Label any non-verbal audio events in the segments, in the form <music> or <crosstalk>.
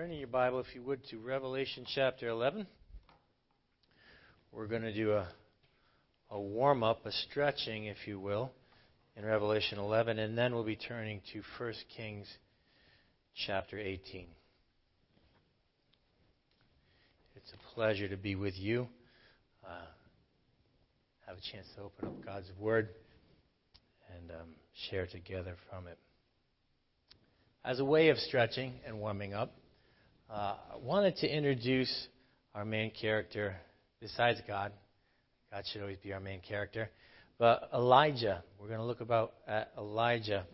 Turn in your Bible, if you would, to Revelation chapter 11. We're going to do a, a warm up, a stretching, if you will, in Revelation 11, and then we'll be turning to 1 Kings chapter 18. It's a pleasure to be with you. Uh, have a chance to open up God's Word and um, share together from it. As a way of stretching and warming up, uh, I wanted to introduce our main character, besides God. God should always be our main character. But Elijah, we're going to look about at Elijah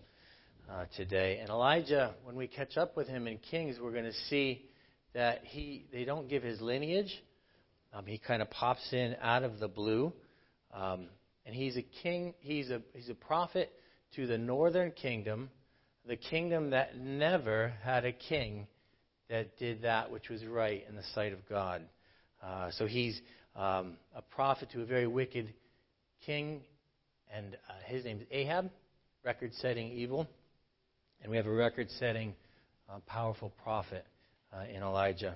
uh, today. And Elijah, when we catch up with him in Kings, we're going to see that he they don't give his lineage. Um, he kind of pops in out of the blue, um, and he's a king. He's a he's a prophet to the northern kingdom the kingdom that never had a king that did that which was right in the sight of God. Uh, so he's um, a prophet to a very wicked king, and uh, his name is Ahab, record setting evil. And we have a record setting uh, powerful prophet uh, in Elijah.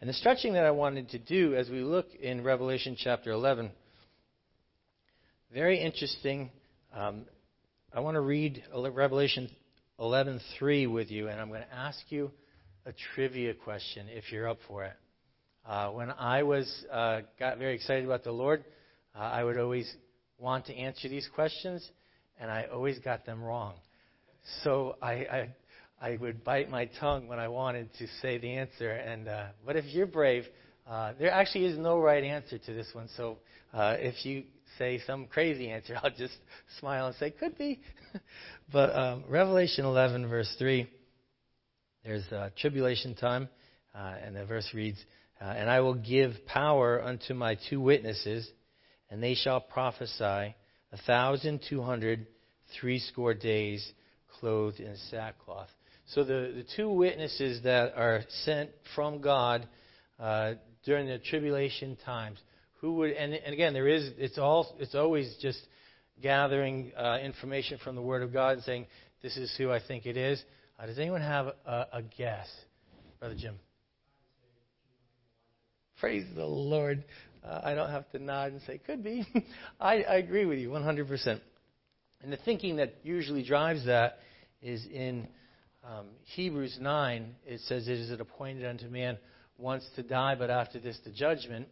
And the stretching that I wanted to do as we look in Revelation chapter 11, very interesting. Um, I want to read Revelation 11:3 with you, and I'm going to ask you a trivia question if you're up for it. Uh, when I was uh, got very excited about the Lord, uh, I would always want to answer these questions, and I always got them wrong. So I, I I would bite my tongue when I wanted to say the answer. And uh, but if you're brave, uh, there actually is no right answer to this one. So uh, if you say some crazy answer, <laughs> I'll just smile and say, could be. <laughs> but um, Revelation 11, verse 3, there's tribulation time, uh, and the verse reads, uh, And I will give power unto my two witnesses, and they shall prophesy a thousand two hundred threescore days clothed in sackcloth. So the, the two witnesses that are sent from God uh, during the tribulation times, who would and, and again there is it's all it's always just gathering uh, information from the Word of God and saying this is who I think it is. Uh, does anyone have a, a guess, Brother Jim? Praise the Lord. Uh, I don't have to nod and say could be. <laughs> I, I agree with you 100%. And the thinking that usually drives that is in um, Hebrews 9. It says, "It is appointed unto man once to die, but after this the judgment."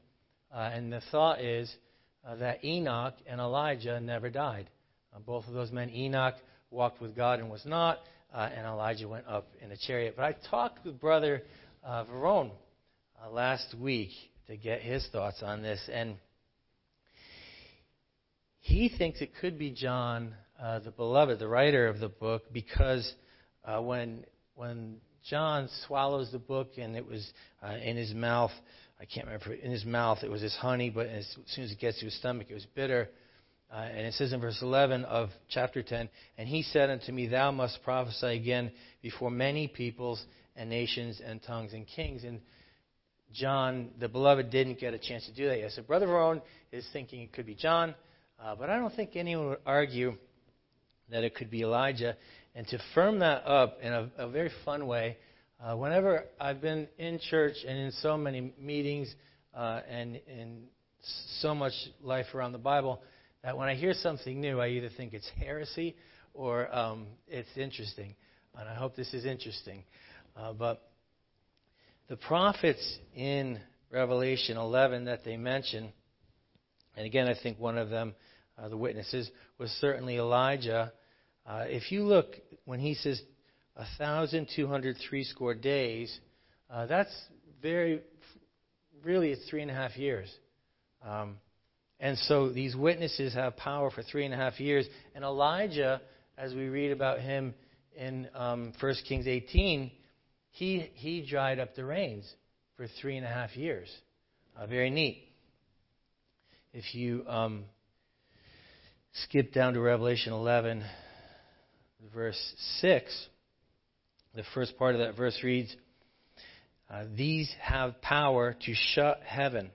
Uh, and the thought is uh, that Enoch and Elijah never died. Uh, both of those men, Enoch walked with God and was not, uh, and Elijah went up in a chariot. But I talked with Brother uh, Verone uh, last week to get his thoughts on this, and he thinks it could be John, uh, the beloved, the writer of the book, because when when John swallows the book and it was in his mouth, I can't remember, in his mouth it was his honey, but as soon as it gets to his stomach, it was bitter. Uh, and it says in verse 11 of chapter 10, And he said unto me, Thou must prophesy again before many peoples and nations and tongues and kings. And John, the beloved, didn't get a chance to do that yet. So Brother Varone is thinking it could be John, uh, but I don't think anyone would argue that it could be Elijah. And to firm that up in a, a very fun way, uh, whenever I've been in church and in so many meetings uh, and in so much life around the Bible, that when I hear something new, I either think it's heresy or um, it's interesting. And I hope this is interesting. Uh, but the prophets in Revelation 11 that they mention, and again, I think one of them, uh, the witnesses, was certainly Elijah. Uh, if you look, when he says 1,203 score days, uh, that's very, really, it's three and a half years. Um, and so these witnesses have power for three and a half years. And Elijah, as we read about him in um, 1 Kings 18, he, he dried up the rains for three and a half years. Uh, very neat. If you um, skip down to Revelation 11, verse 6, the first part of that verse reads, uh, These have power to shut heaven,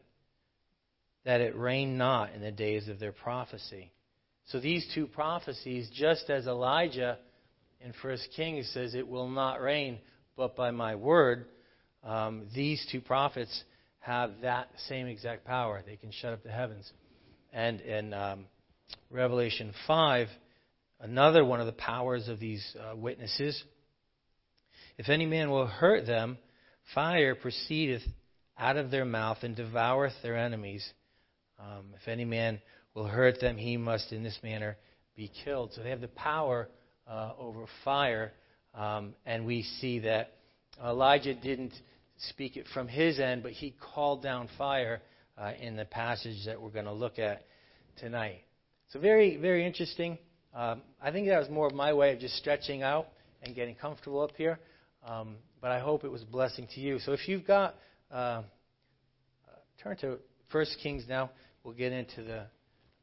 that it rain not in the days of their prophecy. So these two prophecies, just as Elijah in 1 Kings says, It will not rain but by my word, um, these two prophets have that same exact power. They can shut up the heavens. And in um, Revelation 5, another one of the powers of these uh, witnesses if any man will hurt them, fire proceedeth out of their mouth and devoureth their enemies. Um, if any man will hurt them, he must in this manner be killed. So they have the power uh, over fire. Um, and we see that Elijah didn't speak it from his end, but he called down fire uh, in the passage that we're going to look at tonight. So, very, very interesting. Um, I think that was more of my way of just stretching out and getting comfortable up here. Um, but I hope it was a blessing to you. So, if you've got, uh, turn to First Kings now. We'll get into the,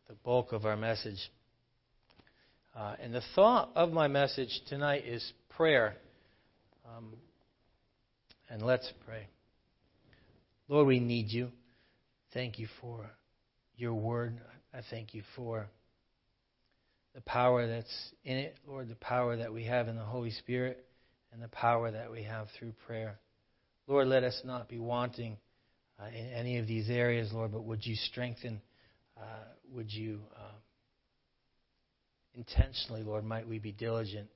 the bulk of our message. Uh, and the thought of my message tonight is prayer. Um, and let's pray. Lord, we need you. Thank you for your word. I thank you for the power that's in it, Lord, the power that we have in the Holy Spirit, and the power that we have through prayer. Lord, let us not be wanting uh, in any of these areas, Lord, but would you strengthen, uh, would you uh, intentionally, Lord, might we be diligent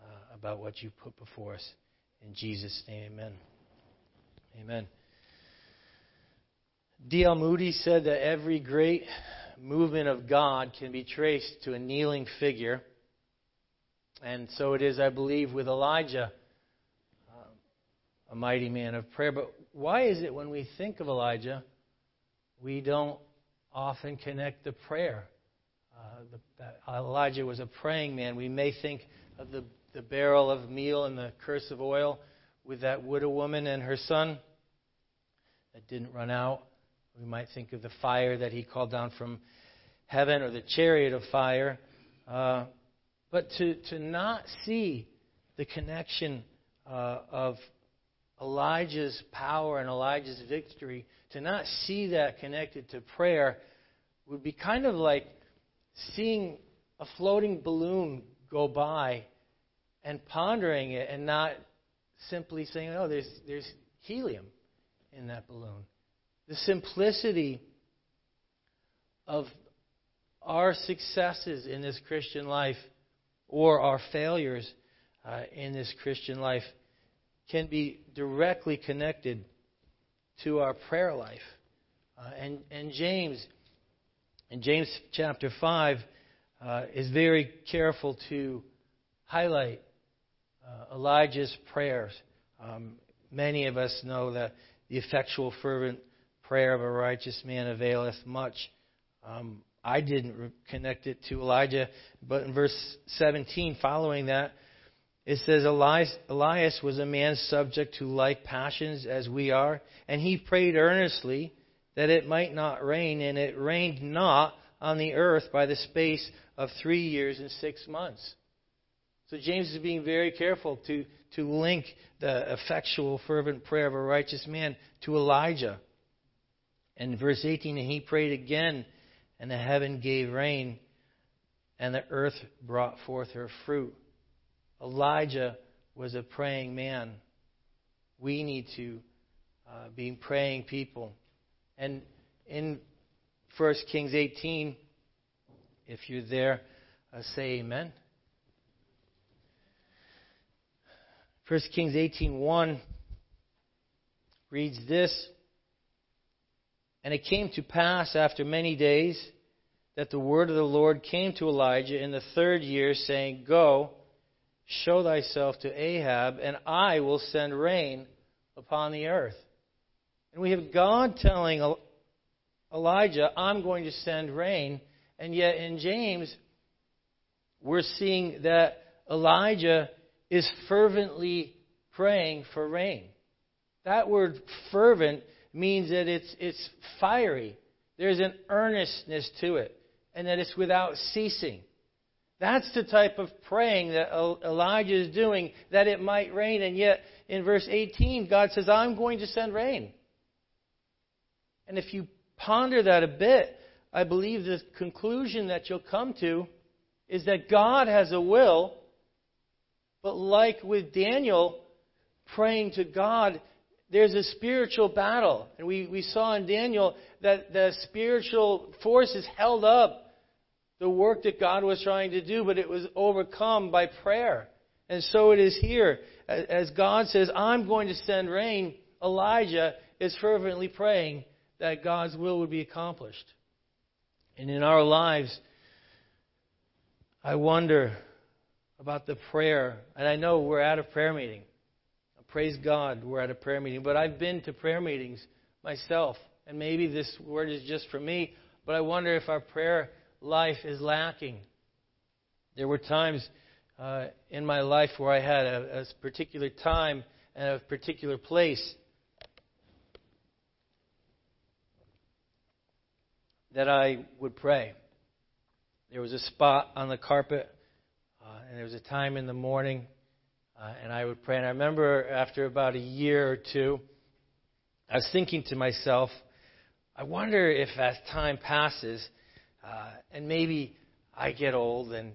uh, about what you put before us. In Jesus' name, amen. Amen. D.L. Moody said that every great movement of God can be traced to a kneeling figure. And so it is, I believe, with Elijah, um, a mighty man of prayer. But why is it when we think of Elijah, we don't often connect the prayer? Uh, the, Elijah was a praying man. We may think of the the barrel of meal and the cruse of oil with that widow woman and her son that didn't run out. We might think of the fire that he called down from heaven or the chariot of fire. Uh, but to, to not see the connection uh, of Elijah's power and Elijah's victory, to not see that connected to prayer, would be kind of like seeing a floating balloon go by and pondering it and not simply saying, oh, there's, there's helium in that balloon. The simplicity of our successes in this Christian life or our failures uh, in this Christian life can be directly connected to our prayer life. Uh, and, and James, in James chapter 5, uh, is very careful to highlight uh, Elijah's prayers. Um, many of us know that the effectual, fervent prayer of a righteous man availeth much. Um, I didn't re- connect it to Elijah, but in verse 17, following that, it says, Elias, Elias was a man subject to like passions as we are, and he prayed earnestly that it might not rain, and it rained not on the earth by the space of three years and six months. So James is being very careful to, to link the effectual, fervent prayer of a righteous man to Elijah. And verse 18, and he prayed again, and the heaven gave rain, and the earth brought forth her fruit. Elijah was a praying man. We need to uh, be praying people. And in 1 Kings 18, if you're there, uh, say amen. 1 Kings 18:1 reads this, and it came to pass after many days that the word of the Lord came to Elijah in the third year, saying, Go, show thyself to Ahab, and I will send rain upon the earth. And we have God telling Elijah, I'm going to send rain. And yet in James, we're seeing that Elijah is fervently praying for rain. That word fervent means that it's, it's fiery. There's an earnestness to it, and that it's without ceasing. That's the type of praying that Elijah is doing, that it might rain. And yet, in verse 18, God says, I'm going to send rain. And if you ponder that a bit, I believe the conclusion that you'll come to is that God has a will but like with Daniel praying to God there's a spiritual battle. And we, we saw in Daniel that the spiritual force is held up the work that God was trying to do, but it was overcome by prayer. And so it is here. As God says, I'm going to send rain, Elijah is fervently praying that God's will would be accomplished. And in our lives, I wonder about the prayer. And I know we're at a prayer meeting. Praise God, we're at a prayer meeting. But I've been to prayer meetings myself. And maybe this word is just for me, but I wonder if our prayer life is lacking. There were times uh, in my life where I had a, a particular time and a particular place that I would pray. There was a spot on the carpet, uh, and there was a time in the morning, uh, and I would pray. And I remember after about a year or two, I was thinking to myself, I wonder if as time passes, uh, and maybe I get old and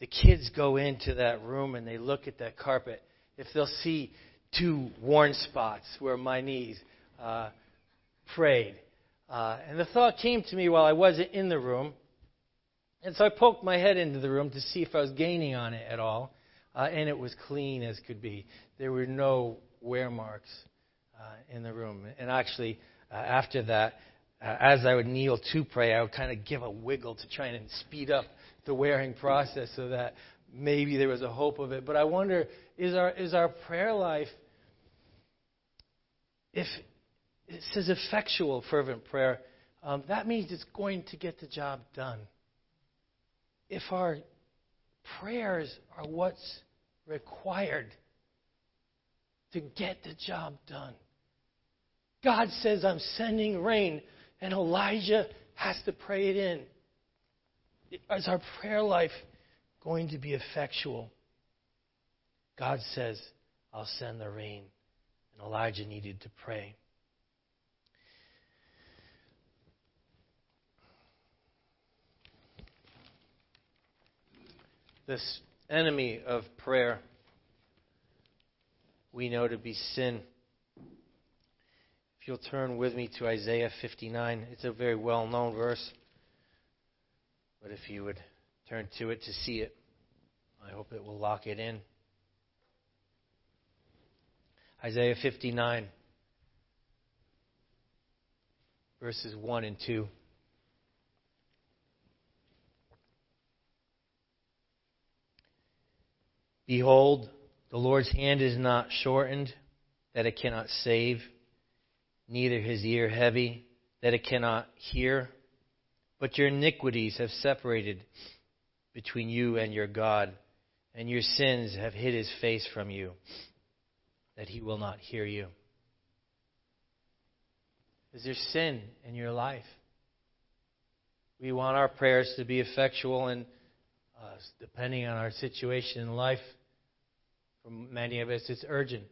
the kids go into that room and they look at that carpet, if they'll see two worn spots where my knees uh, prayed. Uh, and the thought came to me while I wasn't in the room. And so I poked my head into the room to see if I was gaining on it at all. Uh, and it was clean as could be. There were no wear marks uh, in the room. And actually, uh, after that, as I would kneel to pray, I would kind of give a wiggle to try and speed up the wearing process so that maybe there was a hope of it. But I wonder is our, is our prayer life, if it says effectual, fervent prayer, um, that means it's going to get the job done. If our prayers are what's required to get the job done, God says, I'm sending rain and Elijah has to pray it in. Is our prayer life going to be effectual? God says, I'll send the rain. And Elijah needed to pray. This enemy of prayer we know to be sin. You'll turn with me to Isaiah 59, it's a very well known verse. But if you would turn to it to see it, I hope it will lock it in. Isaiah 59, verses 1 and 2. Behold, the Lord's hand is not shortened that it cannot save neither his ear heavy, that it cannot hear. But your iniquities have separated between you and your God, and your sins have hid his face from you, that he will not hear you. Is there sin in your life? We want our prayers to be effectual, and uh, depending on our situation in life, for many of us, it's urgent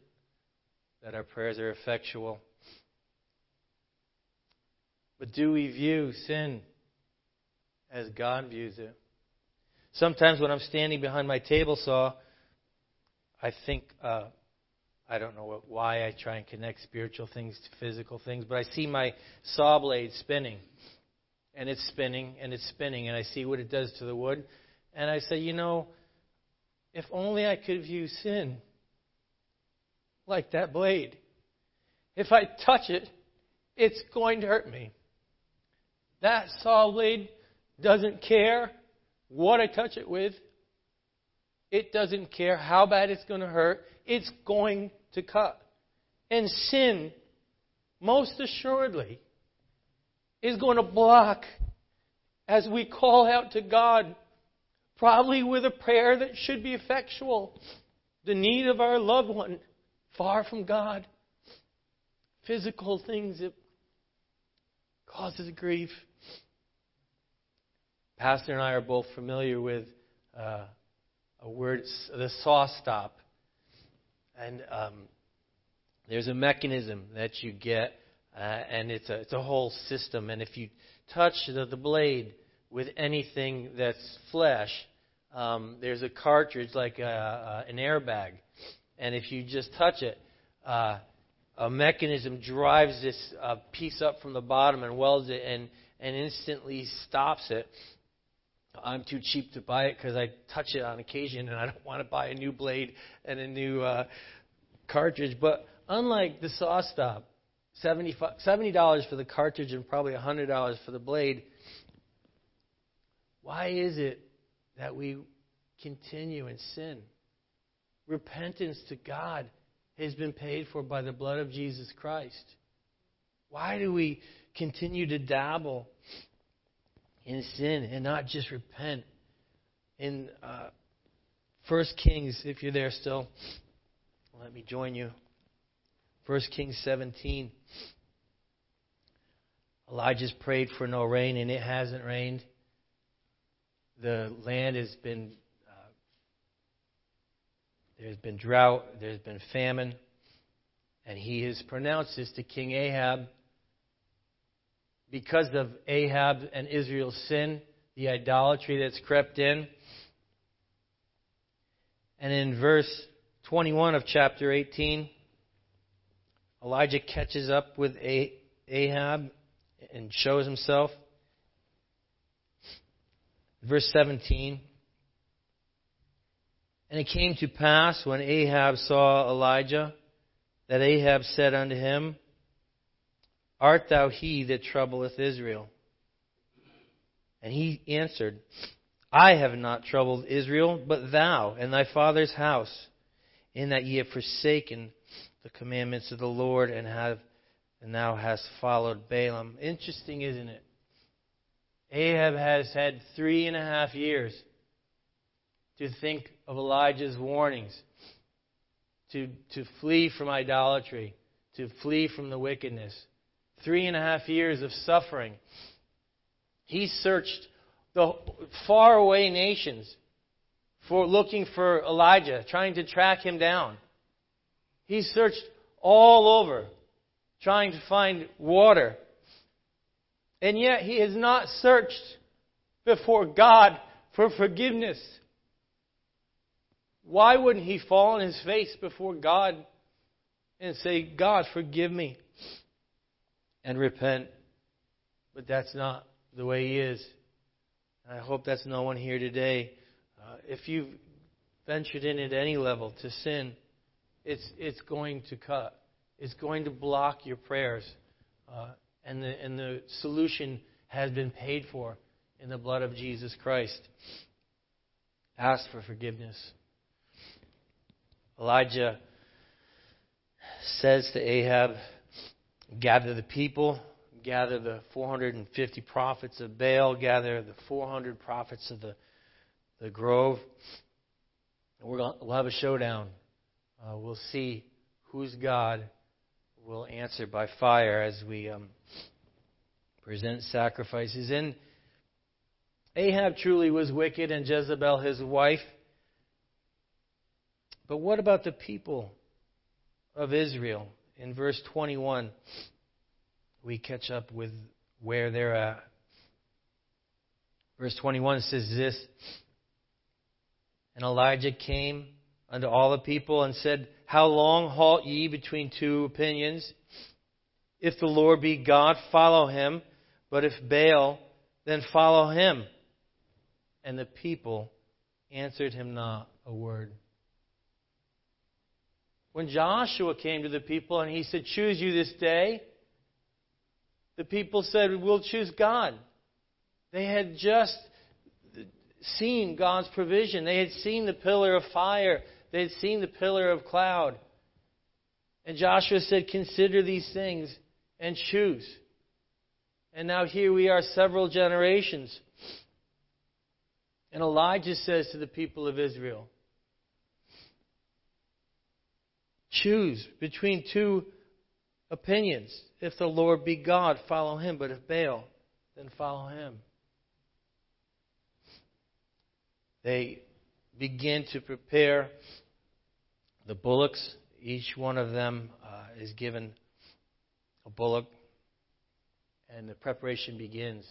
that our prayers are effectual. But do we view sin as God views it? Sometimes when I'm standing behind my table saw, I think, uh, I don't know what, why I try and connect spiritual things to physical things, but I see my saw blade spinning. And it's spinning and it's spinning, and I see what it does to the wood. And I say, you know, if only I could view sin like that blade. If I touch it, it's going to hurt me. That saw blade doesn't care what I touch it with. It doesn't care how bad it's going to hurt. It's going to cut. And sin, most assuredly, is going to block as we call out to God, probably with a prayer that should be effectual, the need of our loved one far from God, physical things that causes grief. Pastor and I are both familiar with uh, a word, the SawStop. And um, there's a mechanism that you get, uh, and it's a, it's a whole system. And if you touch the, the blade with anything that's flesh, um, there's a cartridge like a, a, an airbag. And if you just touch it, uh, a mechanism drives this uh, piece up from the bottom and welds it and, and instantly stops it. I'm too cheap to buy it because I touch it on occasion and I don't want to buy a new blade and a new uh, cartridge. But unlike the saw stop, $70 for the cartridge and probably $100 for the blade, why is it that we continue in sin? Repentance to God has been paid for by the blood of Jesus Christ. Why do we continue to dabble in sin and not just repent? In uh, 1 Kings, if you're there still, let me join you. 1 Kings 17. Elijah's prayed for no rain, and it hasn't rained. The land has been uh, there's been drought, there's been famine, and he has pronounced this to King Ahab. Because of Ahab and Israel's sin, the idolatry that's crept in. And in verse 21 of chapter 18, Elijah catches up with Ahab and shows himself. Verse 17 and it came to pass when Ahab saw Elijah that Ahab said unto him, Art thou he that troubleth Israel? And he answered, I have not troubled Israel, but thou and thy father's house, in that ye have forsaken the commandments of the Lord and have and thou hast followed Baalim. Interesting, isn't it? Ahab has had three and a half years to think of Elijah's warnings to, to flee from idolatry, to flee from the wickedness. Three and a half years of suffering. He searched the faraway nations for looking for Elijah, trying to track him down. He searched all over, trying to find water. And yet he has not searched before God for forgiveness. Why wouldn't he fall on his face before God and say, God, forgive me and repent? But that's not the way he is. I hope that's no one here today. Uh, if you've ventured in at any level to sin, it's, it's going to cut. It's going to block your prayers. Uh, and, the, and the solution has been paid for in the blood of Jesus Christ. Ask for forgiveness. Elijah says to Ahab, Gather the people, gather the 450 prophets of Baal, gather the 400 prophets of the, the grove. We're going we'll have a showdown. Uh, we'll see whose God will answer by fire as we um, present sacrifices. And Ahab truly was wicked, and Jezebel, his wife, but what about the people of Israel? In verse 21, we catch up with where they're at. Verse 21 says this And Elijah came unto all the people and said, How long halt ye between two opinions? If the Lord be God, follow him, but if Baal, then follow him. And the people answered him not a word. When Joshua came to the people and he said, Choose you this day, the people said, We'll choose God. They had just seen God's provision, they had seen the pillar of fire, they had seen the pillar of cloud. And Joshua said, Consider these things and choose. And now here we are, several generations. And Elijah says to the people of Israel, choose between two opinions. If the Lord be God, follow him. But if Baal, then follow him. They begin to prepare the bullocks. Each one of them uh, is given a bullock, and the preparation begins.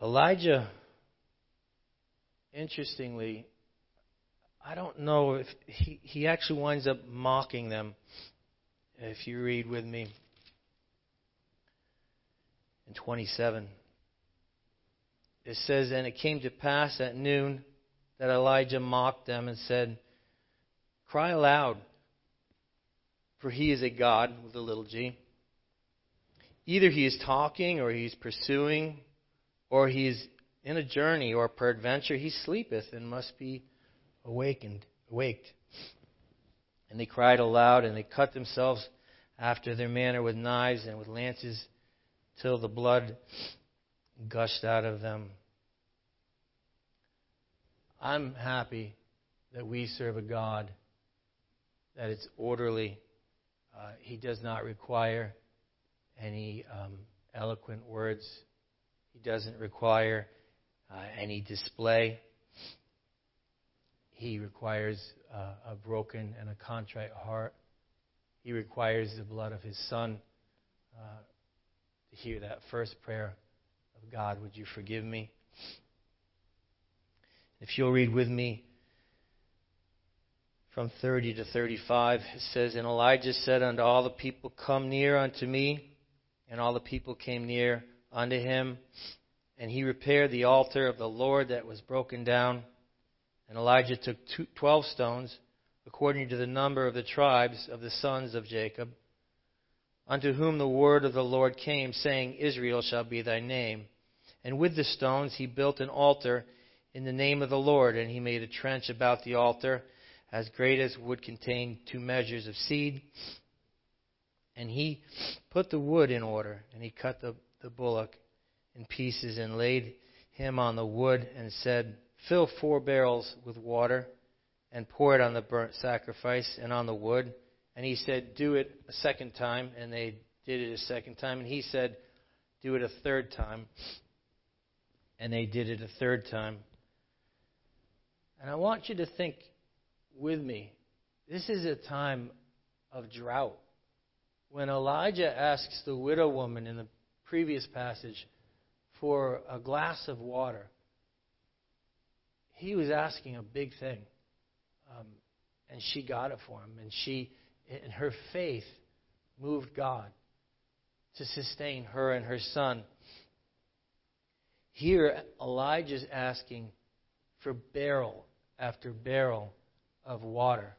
Elijah, interestingly, I don't know if he, he actually winds up mocking them. If you read with me in 27, it says, And it came to pass at noon that Elijah mocked them and said, Cry aloud, for he is a God with a little g. Either he is talking, or he is pursuing, or he is in a journey, or peradventure he sleepeth and must be awakened, awaked. And they cried aloud, and they cut themselves after their manner with knives and with lances, till the blood gushed out of them. I'm happy that we serve a God that it's orderly. Uh, he does not require any um, eloquent words. He doesn't require uh, any display. He requires uh, a broken and a contrite heart. He requires the blood of his Son uh, to hear that first prayer of God, would you forgive me? If you'll read with me from 30 to 35, it says, And Elijah said unto all the people, Come near unto me. And all the people came near unto him. And he repaired the altar of the Lord that was broken down. And Elijah took twelve stones, according to the number of the tribes of the sons of Jacob, unto whom the word of the Lord came, saying, Israel shall be thy name. And with the stones he built an altar in the name of the Lord, and he made a trench about the altar, as great as would contain two measures of seed. And he put the wood in order, and he cut the, the bullock in pieces, and laid him on the wood, and said, Fill four barrels with water and pour it on the burnt sacrifice and on the wood. And he said, Do it a second time. And they did it a second time. And he said, Do it a third time. And they did it a third time. And I want you to think with me this is a time of drought. When Elijah asks the widow woman in the previous passage for a glass of water, he was asking a big thing. Um, and she got it for him. And she, in her faith, moved God to sustain her and her son. Here, Elijah's asking for barrel after barrel of water.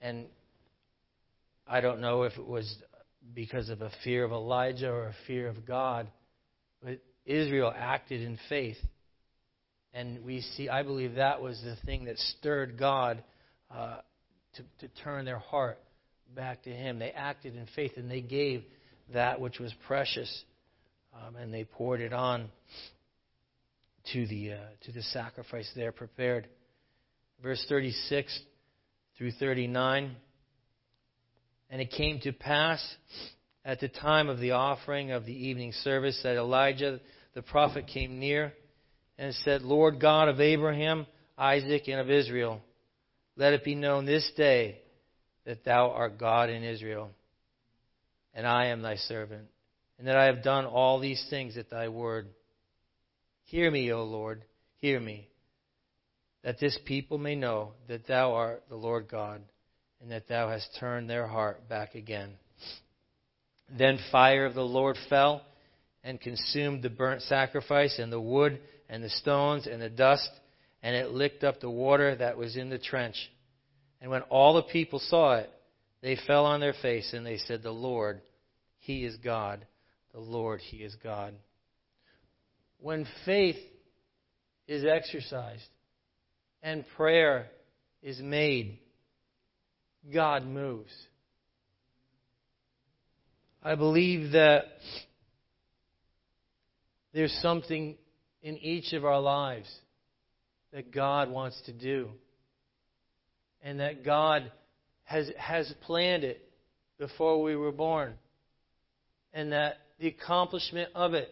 And I don't know if it was because of a fear of Elijah or a fear of God, but Israel acted in faith. And we see, I believe that was the thing that stirred God uh, to, to turn their heart back to Him. They acted in faith and they gave that which was precious um, and they poured it on to the, uh, to the sacrifice there prepared. Verse 36 through 39. And it came to pass at the time of the offering of the evening service that Elijah the prophet came near and said, Lord God of Abraham, Isaac, and of Israel, let it be known this day that thou art God in Israel, and I am thy servant, and that I have done all these things at thy word. Hear me, O Lord, hear me, that this people may know that thou art the Lord God, and that thou hast turned their heart back again. Then fire of the Lord fell and consumed the burnt sacrifice and the wood and the stones and the dust, and it licked up the water that was in the trench. And when all the people saw it, they fell on their face and they said, The Lord, He is God. The Lord, He is God. When faith is exercised and prayer is made, God moves. I believe that there's something in each of our lives that God wants to do. And that God has, has planned it before we were born. And that the accomplishment of it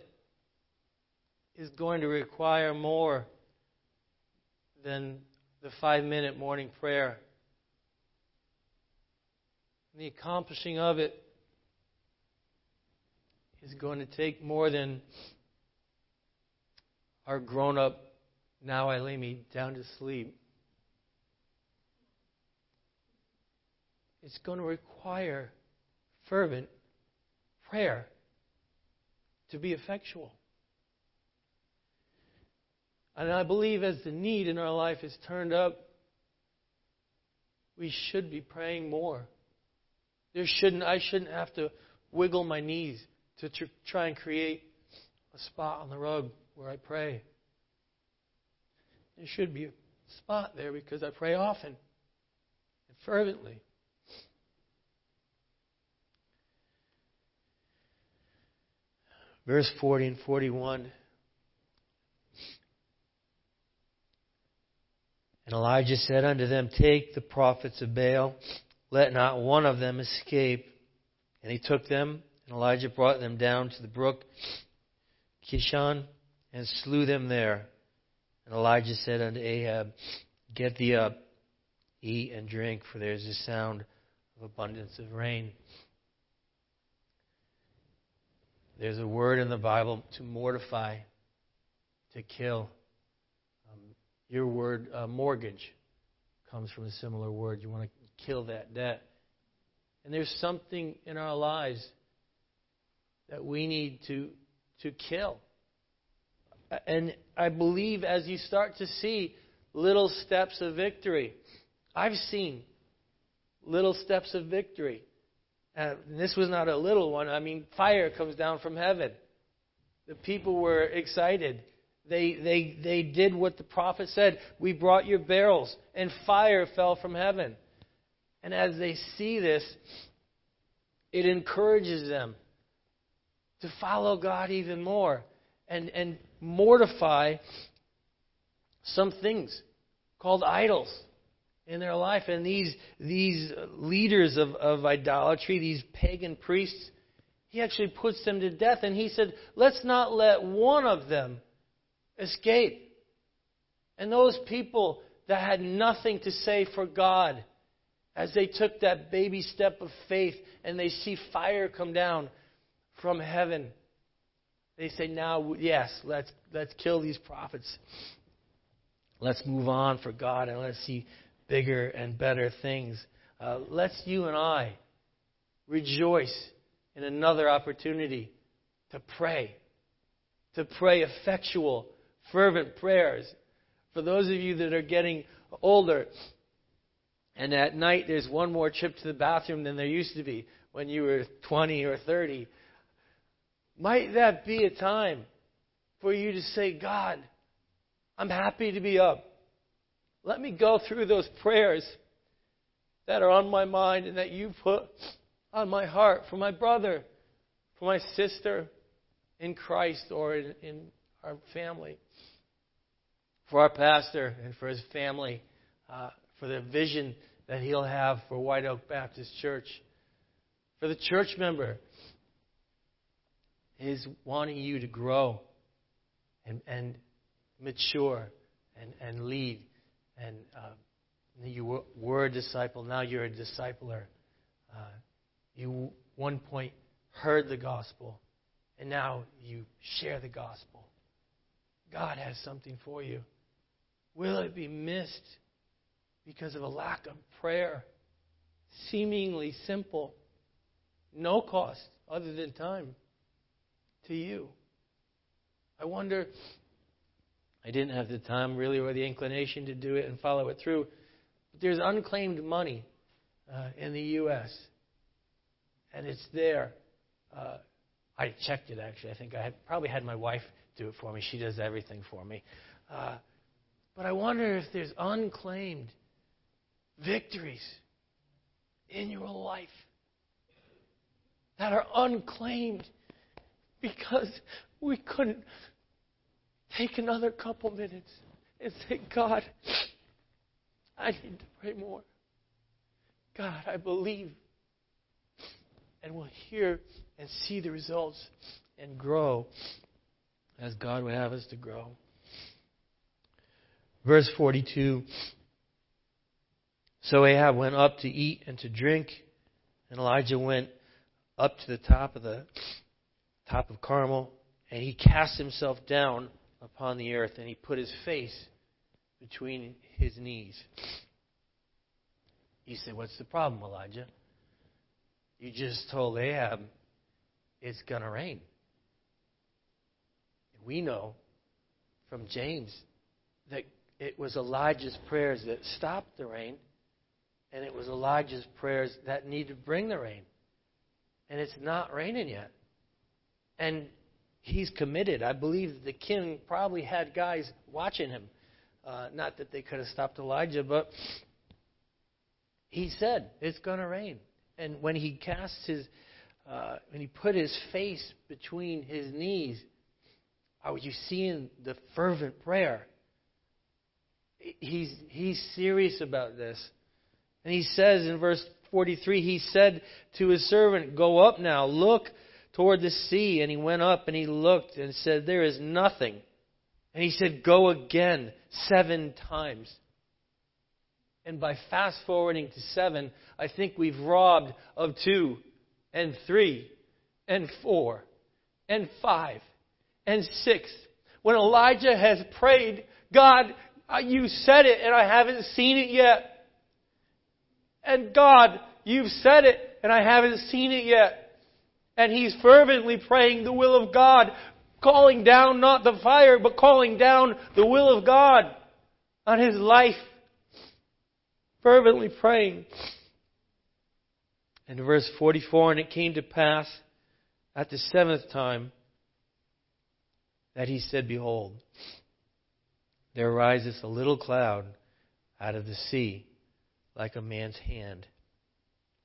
is going to require more than the five minute morning prayer. And the accomplishing of it is going to take more than are grown up. Now I lay me down to sleep. It's going to require fervent prayer to be effectual. And I believe as the need in our life is turned up, we should be praying more. There shouldn't I shouldn't have to wiggle my knees to tr- try and create a spot on the rug where I pray. There should be a spot there because I pray often and fervently. Verse 40 and 41. And Elijah said unto them, Take the prophets of Baal, let not one of them escape. And he took them, and Elijah brought them down to the brook Kishon, and slew them there. And Elijah said unto Ahab, Get thee up, eat and drink, for there is a sound of abundance of rain. There's a word in the Bible to mortify, to kill. Um, your word, uh, mortgage, comes from a similar word. You want to kill that debt. And there's something in our lives that we need to, to kill. And I believe as you start to see little steps of victory, I've seen little steps of victory. Uh, this was not a little one. I mean, fire comes down from heaven. The people were excited. They, they, they did what the prophet said. We brought your barrels, and fire fell from heaven. And as they see this, it encourages them to follow God even more and, and mortify some things called idols in their life. And these, these leaders of, of idolatry, these pagan priests, he actually puts them to death. And he said, Let's not let one of them escape. And those people that had nothing to say for God, as they took that baby step of faith and they see fire come down from heaven, they say, Now, yes, let's, let's kill these prophets. Let's move on for God and let's see bigger and better things. Uh, let's you and I rejoice in another opportunity to pray, to pray effectual, fervent prayers. For those of you that are getting older, and at night there's one more trip to the bathroom than there used to be when you were 20 or 30, might that be a time for you to say, God, I'm happy to be up. Let me go through those prayers that are on my mind and that you put on my heart for my brother, for my sister in Christ or in, in our family, for our pastor and for his family, uh, for the vision that he'll have for White Oak Baptist Church, for the church member is wanting you to grow and, and mature and, and lead and uh, you were a disciple, now you're a discipler. Uh, you, one point, heard the gospel, and now you share the gospel. God has something for you. Will it be missed because of a lack of prayer? Seemingly simple, no cost other than time to you. I wonder I didn't have the time really or the inclination to do it and follow it through. But there's unclaimed money uh, in the U.S. and it's there. Uh, I checked it actually. I think I had, probably had my wife do it for me. She does everything for me. Uh, but I wonder if there's unclaimed victories in your life that are unclaimed because we couldn't take another couple minutes and say, God, I need to pray more. God, I believe. And we'll hear and see the results and grow as God would have us to grow. Verse 42 So Ahab went up to eat and to drink, and Elijah went up to the top of the top of Carmel, and he cast himself down upon the earth, and he put his face between his knees. He said, What's the problem, Elijah? You just told Ahab it's going to rain. We know from James that it was Elijah's prayers that stopped the rain, and it was Elijah's prayers that needed to bring the rain. And it's not raining yet. And he's committed. I believe the king probably had guys watching him. Uh, not that they could have stopped Elijah, but he said it's going to rain. And when he cast his, uh, when he put his face between his knees, are you seeing the fervent prayer? He's he's serious about this, and he says in verse 43, he said to his servant, "Go up now, look." Toward the sea, and he went up and he looked and said, There is nothing. And he said, Go again seven times. And by fast forwarding to seven, I think we've robbed of two and three and four and five and six. When Elijah has prayed, God, uh, you said it and I haven't seen it yet. And God, you've said it and I haven't seen it yet and he's fervently praying the will of God, calling down not the fire, but calling down the will of God on his life. Fervently praying. And verse 44, and it came to pass at the seventh time that he said, Behold, there arises a little cloud out of the sea like a man's hand.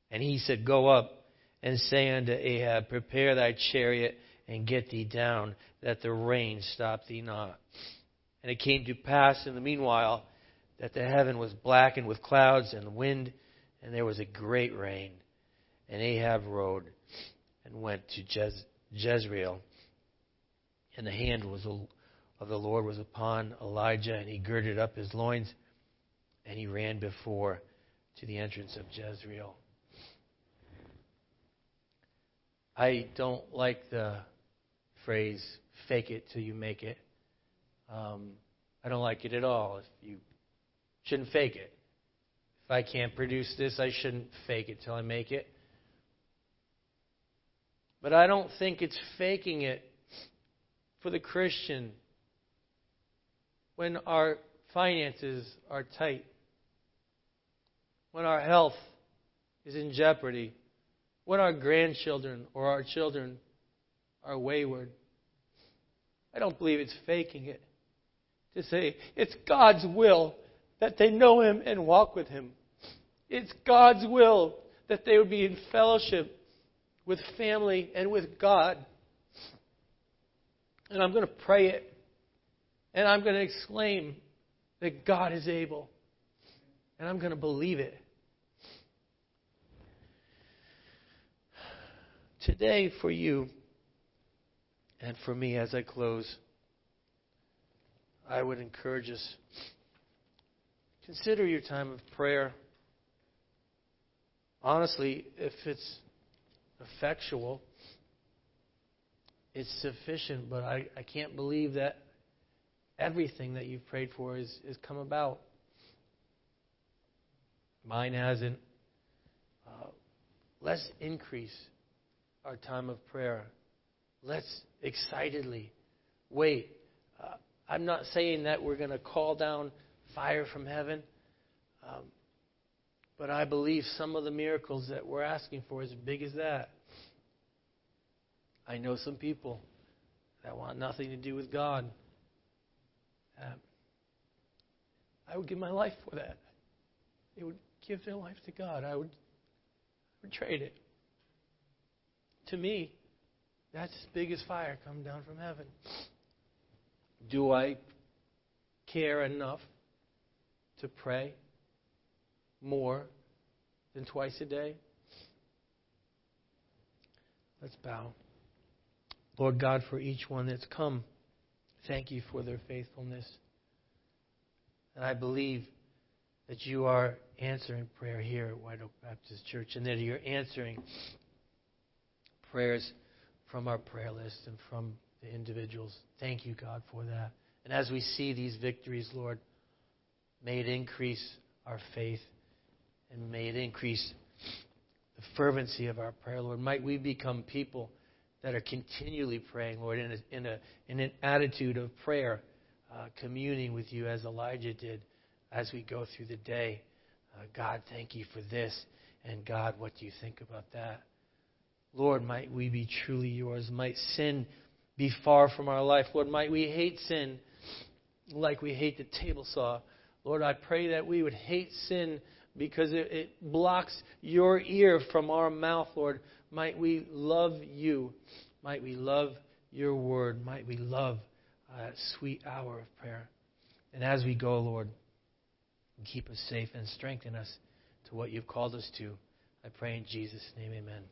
And he said, Go up and say unto Ahab, Prepare thy chariot and get thee down, that the rain stop thee not. And it came to pass in the meanwhile that the heaven was blackened with clouds and wind, and there was a great rain. And Ahab rode and went to Jez- Jezreel. And the hand was of the Lord was upon Elijah, and he girded up his loins, and he ran before to the entrance of Jezreel. I don't like the phrase "fake it till you make it." Um, I don't like it at all. If you shouldn't fake it. If I can't produce this, I shouldn't fake it till I make it. But I don't think it's faking it for the Christian when our finances are tight, when our health is in jeopardy, when our grandchildren or our children are wayward. I don't believe it's faking it to say it's God's will that they know Him and walk with Him. It's God's will that they would be in fellowship with family and with God. And I'm going to pray it. And I'm going to exclaim that God is able. And I'm going to believe it. Today for you and for me as I close, I would encourage us consider your time of prayer. Honestly, if it's effectual, it's sufficient, but I, I can't believe that everything that you've prayed for is, is come about. Mine hasn't. Uh, let's increase our time of prayer. Let's excitedly wait. Uh, I'm not saying that we're going to call down fire from heaven, um, but I believe some of the miracles that we're asking for is as big as that. I know some people that want nothing to do with God. Um, I would give my life for that. They would give their life to God. I would, I would trade it to me, that's as big as fire coming down from heaven. Do I care enough to pray more than twice a day? Let's bow. Lord God, for each one that's come, thank you for their faithfulness. And I believe that you are answering prayer here at White Oak Baptist Church and that you're answering prayers from our prayer list and from the individuals. Thank you, God, for that. And as we see these victories, Lord, may it increase our faith and may it increase the fervency of our prayer, Lord. Might we become people that are continually praying, Lord, in, a, in, a, in an attitude of prayer, uh, communing with you as Elijah did as we go through the day. Uh, God, thank you for this. And God, what do you think about that? Lord, might we be truly yours. Might sin be far from our life. Lord, might we hate sin like we hate the table saw. Lord, I pray that we would hate sin because it, it blocks your ear from our mouth, Lord. Might we love you. Might we love your word. Might we love that sweet hour of prayer. And as we go, Lord, keep us safe and strengthen us to what you've called us to. I pray in Jesus' name, amen.